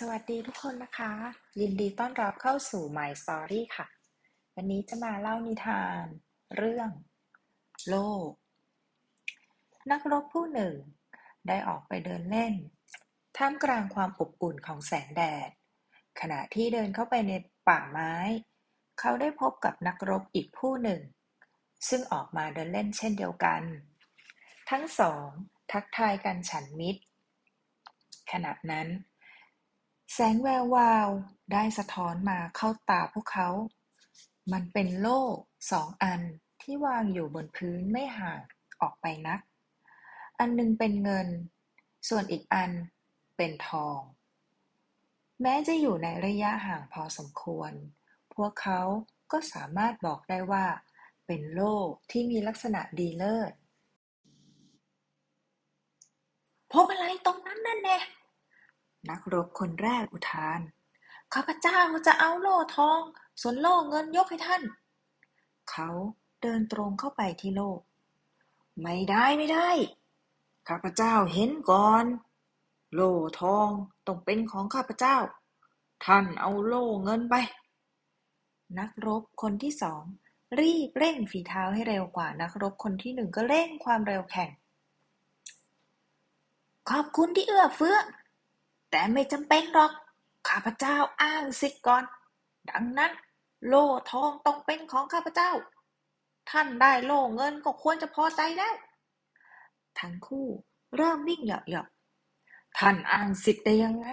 สวัสดีทุกคนนะคะ ยินดีต้อนรับเข้าสู่ My Story ค่ะ วันนี้จะมาเล่านิทาน เรื่อง โลก นักรบผู้หนึ่ง ได้ออกไปเดินเล่น ท่ามกลางความอบอุ่นของแสงแดด ขณะที่เดินเข้าไปในป่าไม้ เขาได้พบกับนักรบอีกผู้หนึ่ง ซึ่งออกมาเดินเล่นเช่นเดียวกัน ทั้งสอง ทักทายกันฉันมิตร ขณะนั้น แสงแวววาวได้สะท้อนมาเข้าตาพวกเขา มันเป็นโล่สองอันที่วางอยู่บนพื้นไม่ห่างออกไปนัก อันหนึ่งเป็นเงิน ส่วนอีกอันเป็นทอง แม้จะอยู่ในระยะห่างพอสมควร พวกเขาก็สามารถบอกได้ว่า เป็นโล่ที่มีลักษณะดีเลิศพบอะไรตรงนั้นนั่นแน่ นักรบคนแรกอุทาน ข้าพเจ้าจะเอาโล่ทอง ส่วนโล่เงินยกให้ท่าน เขาเดินตรงเข้าไปที่โล่ ไม่ได้ไม่ได้ ข้าพเจ้าเห็นก่อน โล่ทองต้องเป็นของข้าพเจ้า ท่านเอาโล่เงินไป นักรบคนที่สองรีบเร่งฝีเท้าให้เร็วกว่านักรบคนที่หนึ่งก็เร่งความเร็วแข่ง ขอบคุณที่เอื้อเฟื้อ แต่ไม่จำเป็นหรอก ข้าพเจ้าอ้างสิทธิ์ก่อน ดังนั้น โล่ทองต้องเป็นของข้าพเจ้า ท่านได้โล่เงินก็ควรจะพอใจแล้ว ทั้งคู่เริ่มวิ่งเหยาะๆท่านอ้างสิทธิ์ได้ยังไง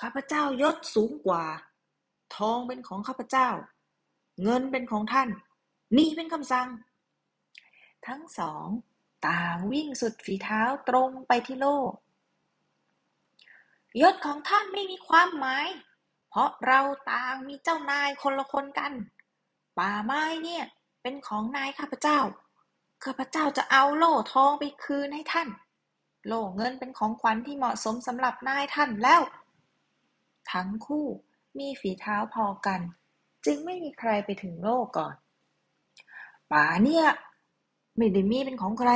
ข้าพเจ้ายศสูงกว่า ทองเป็นของข้าพเจ้า เงินเป็นของท่าน นี่เป็นคำสั่ง ทั้งสอง ต่างวิ่งสุดฝีเท้าตรงไปที่โล่ ยศของท่านไม่มีความหมาย เพราะเราต่างมีเจ้านายคนละคนกัน ป่าไม้เนี่ย เป็นของนายข้าพเจ้า ข้าพเจ้าจะเอาโล่ทองไปคืนให้ท่าน โล่เงินเป็นของขวัญที่เหมาะสมสำหรับนายท่านแล้ว ทั้งคู่มีฝีเท้าพอกัน จึงไม่มีใครไปถึงโล่ก่อน ป่าเนี่ย ไม่ได้มีเป็นของใคร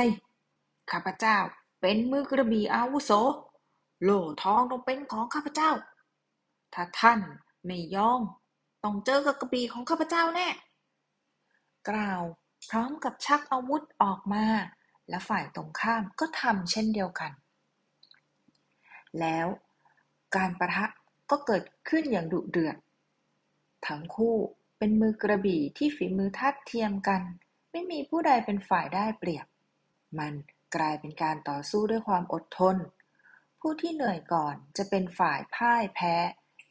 ข้าพเจ้าเป็นมือกระบี่อาวุโส โล่ทองต้องเป็นของข้าพเจ้า ถ้าท่านไม่ยอมต้องเจอกับกระบี่ของข้าพเจ้าแน่ กล่าวพร้อมกับชักอาวุธออกมา และฝ่ายตรงข้ามก็ทำเช่นเดียวกัน แล้วการประทะก็เกิดขึ้นอย่างดุเดือด ทั้งคู่เป็นมือกระบี่ที่ฝีมือทัดเทียมกัน ไม่มีผู้ใดเป็นฝ่ายได้เปรียบ มันกลายเป็นการต่อสู้ด้วยความอดทน ผู้ที่เหนื่อยก่อนจะเป็นฝ่ายพ่ายแพ้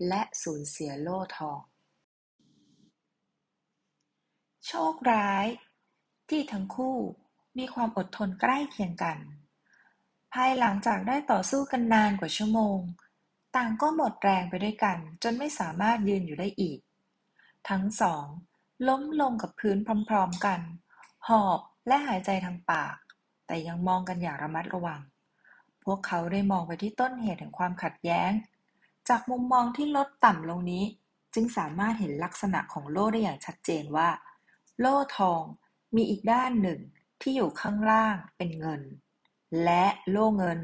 และสูญเสียโล่ทอง โชคร้าย ที่ทั้งคู่มีความอดทนใกล้เคียงกัน ภายหลังจากได้ต่อสู้กันนานกว่าชั่วโมง ต่างก็หมดแรงไปด้วยกัน จนไม่สามารถยืนอยู่ได้อีก ทั้งสอง ล้มลงกับพื้นพร้อมๆกัน หอบและหายใจทางปาก แต่ยังมองกันอย่างระมัดระวัง วกเขาได้มองไปที่ต้นเหตุแห่งความขัดแย้ง จากมุมมองที่ลดต่ำลงนี้ จึงสามารถเห็นลักษณะของโล่ได้อย่างชัดเจนว่า โล่ทองมีอีกด้านหนึ่งที่อยู่ข้างล่างเป็นเงิน และโล่เงิน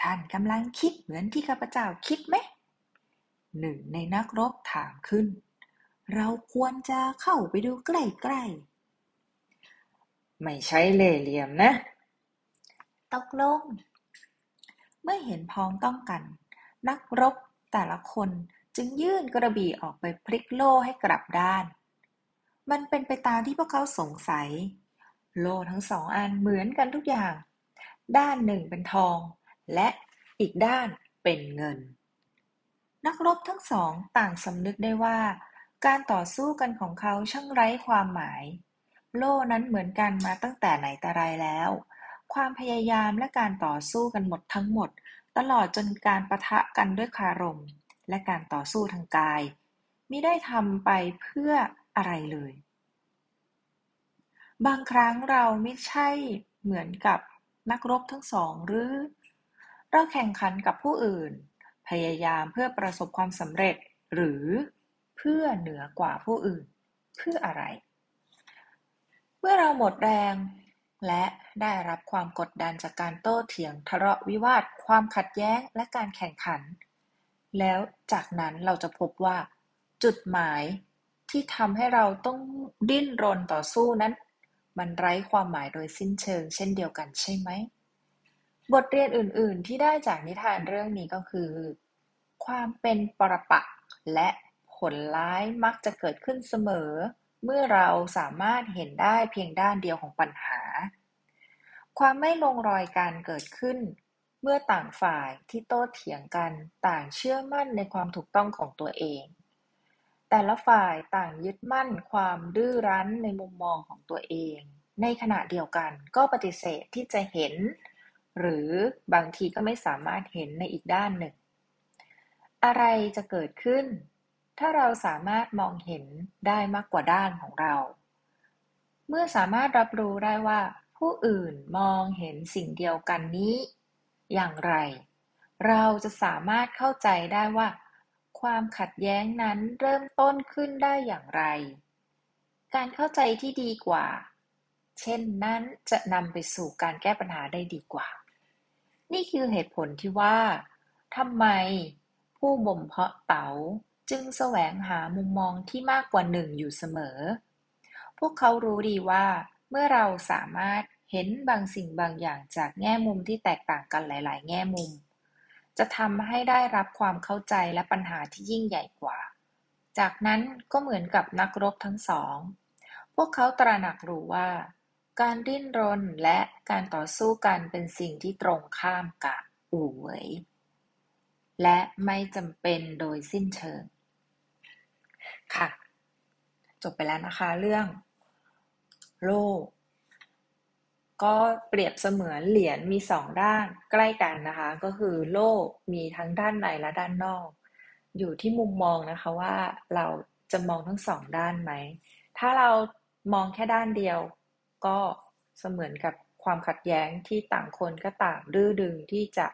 ท่านกำลังคิดเหมือนที่ข้าพเจ้าคิดไหมหนึ่งในนักรบถามขึ้น เราควรจะเข้าไปดูใกล้ๆ ไม่ใช่เล่เหลี่ยมนะ ตกลง เมื่อเห็นพ้องต้องกัน นักรบแต่ละคนจึงยื่นกระบี่ออกไปพลิกโล่ให้กลับด้าน มันเป็นไปตามที่พวกเขาสงสัย โล่ทั้งสองอันเหมือนกันทุกอย่าง ด้านหนึ่งเป็นทอง และอีกด้านเป็นเงิน นักรบทั้งสองต่างสำนึกได้ว่า การต่อสู้กันของเขาช่างไร้ความหมาย โล่นั้นเหมือนกันมาตั้งแต่ไหนแต่ไรแล้ว ความพยายามและการต่อสู้กันหมดทั้งหมด ตลอดจนการปะทะกันด้วยคารม และการต่อสู้ทางกายมิได้ทำไปเพื่ออะไรเลย บางครั้งเราไม่ใช่เหมือนกับนักรบทั้งสองหรือ เราแข่งขันกับผู้อื่น พยายามเพื่อประสบความสำเร็จ หรือเพื่อเหนือกว่าผู้อื่น เพื่ออะไร เมื่อเราหมดแรง และได้รับความกดดันจากการโต้เถียง ทะเลาะวิวาท ความขัดแย้ง และการแข่งขัน แล้วจากนั้นเราจะพบว่า จุดหมายที่ทำให้เราต้องดิ้นรนต่อสู้นั้น มันไร้ความหมายโดยสิ้นเชิง เช่นเดียวกันใช่ไหม บทเรียนอื่น ๆ ที่ได้จากนิทานเรื่องนี้ก็คือ ความเป็นปรปักษ์และผลร้ายมักจะเกิดขึ้นเสมอ เมื่อเราสามารถเห็นได้เพียงด้านเดียวของปัญหา ความไม่ลงรอยกันเกิดขึ้น เมื่อต่างฝ่ายที่โต้เถียงกันต่างเชื่อมั่นในความถูกต้องของตัวเอง แต่ละฝ่ายต่างยึดมั่นความดื้อรั้นในมุมมองของตัวเอง ในขณะเดียวกันก็ปฏิเสธที่จะเห็น หรือบางทีก็ไม่สามารถเห็นในอีกด้านหนึ่ง อะไรจะเกิดขึ้น ถ้าเราสามารถมองเห็นได้มากกว่าด้านของเรา เมื่อสามารถรับรู้ได้ว่า ผู้อื่นมองเห็นสิ่งเดียวกันนี้ อย่างไร เราจะสามารถเข้าใจได้ว่า ความขัดแย้งนั้นเริ่มต้นขึ้นได้อย่างไร การเข้าใจที่ดีกว่า เช่นนั้นจะนำไปสู่การแก้ปัญหาได้ดีกว่า นี่คือเหตุผลที่ว่าทำไมผู้บ่มเพาะเต๋า จึงแสวงหามุมมองที่มากกว่าหนึ่งอยู่เสมอ พวกเขารู้ดีว่าเมื่อเราสามารถเห็นบางสิ่งบางอย่างจากแง่มุมที่แตกต่างกันหลาย ๆ แง่มุม จะทำให้ได้รับความเข้าใจและปัญหาที่ยิ่งใหญ่กว่า จากนั้นก็เหมือนกับนักรบทั้งสอง พวกเขาตระหนักรู้ว่า การดิ้นรนและการต่อสู้กันเป็นสิ่งที่ตรงข้ามกับอู่เหวย และไม่จำเป็นโดยสิ้นเชิง ค่ะ จบไปแล้วนะคะ เรื่องโลก ก็เปรียบเสมือนเหรียญมีสองด้านใกล้กันนะคะ ก็คือโลกมีทั้งด้านในและด้านนอก อยู่ที่มุมมองนะคะว่าเราจะมองทั้งสองด้านไหม ถ้าเรามองแค่ด้านเดียว ก็เสมือนกับความขัดแย้งที่ต่างคนก็ต่างดื้อดึงที่จะเ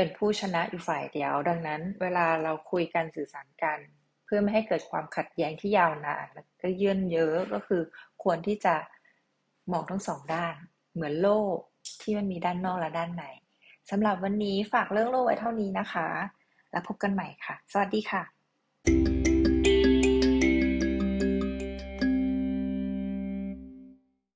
เป็นผู้ชนะอยู่ฝ่ายเดียว ดังนั้น เวลาเราคุยกันสื่อสารกัน เพื่อไม่ให้เกิดความขัดแย้งที่ยาวนานและก็เยื่นเยอะก็คือควรที่จะมองทั้งสองด้าน เหมือนโลกที่มันมีด้านนอกและด้านในสำหรับวันนี้ฝากเรื่องโลกไว้เท่านี้นะคะ แล้วพบกันใหม่ค่ะ สวัสดีค่ะ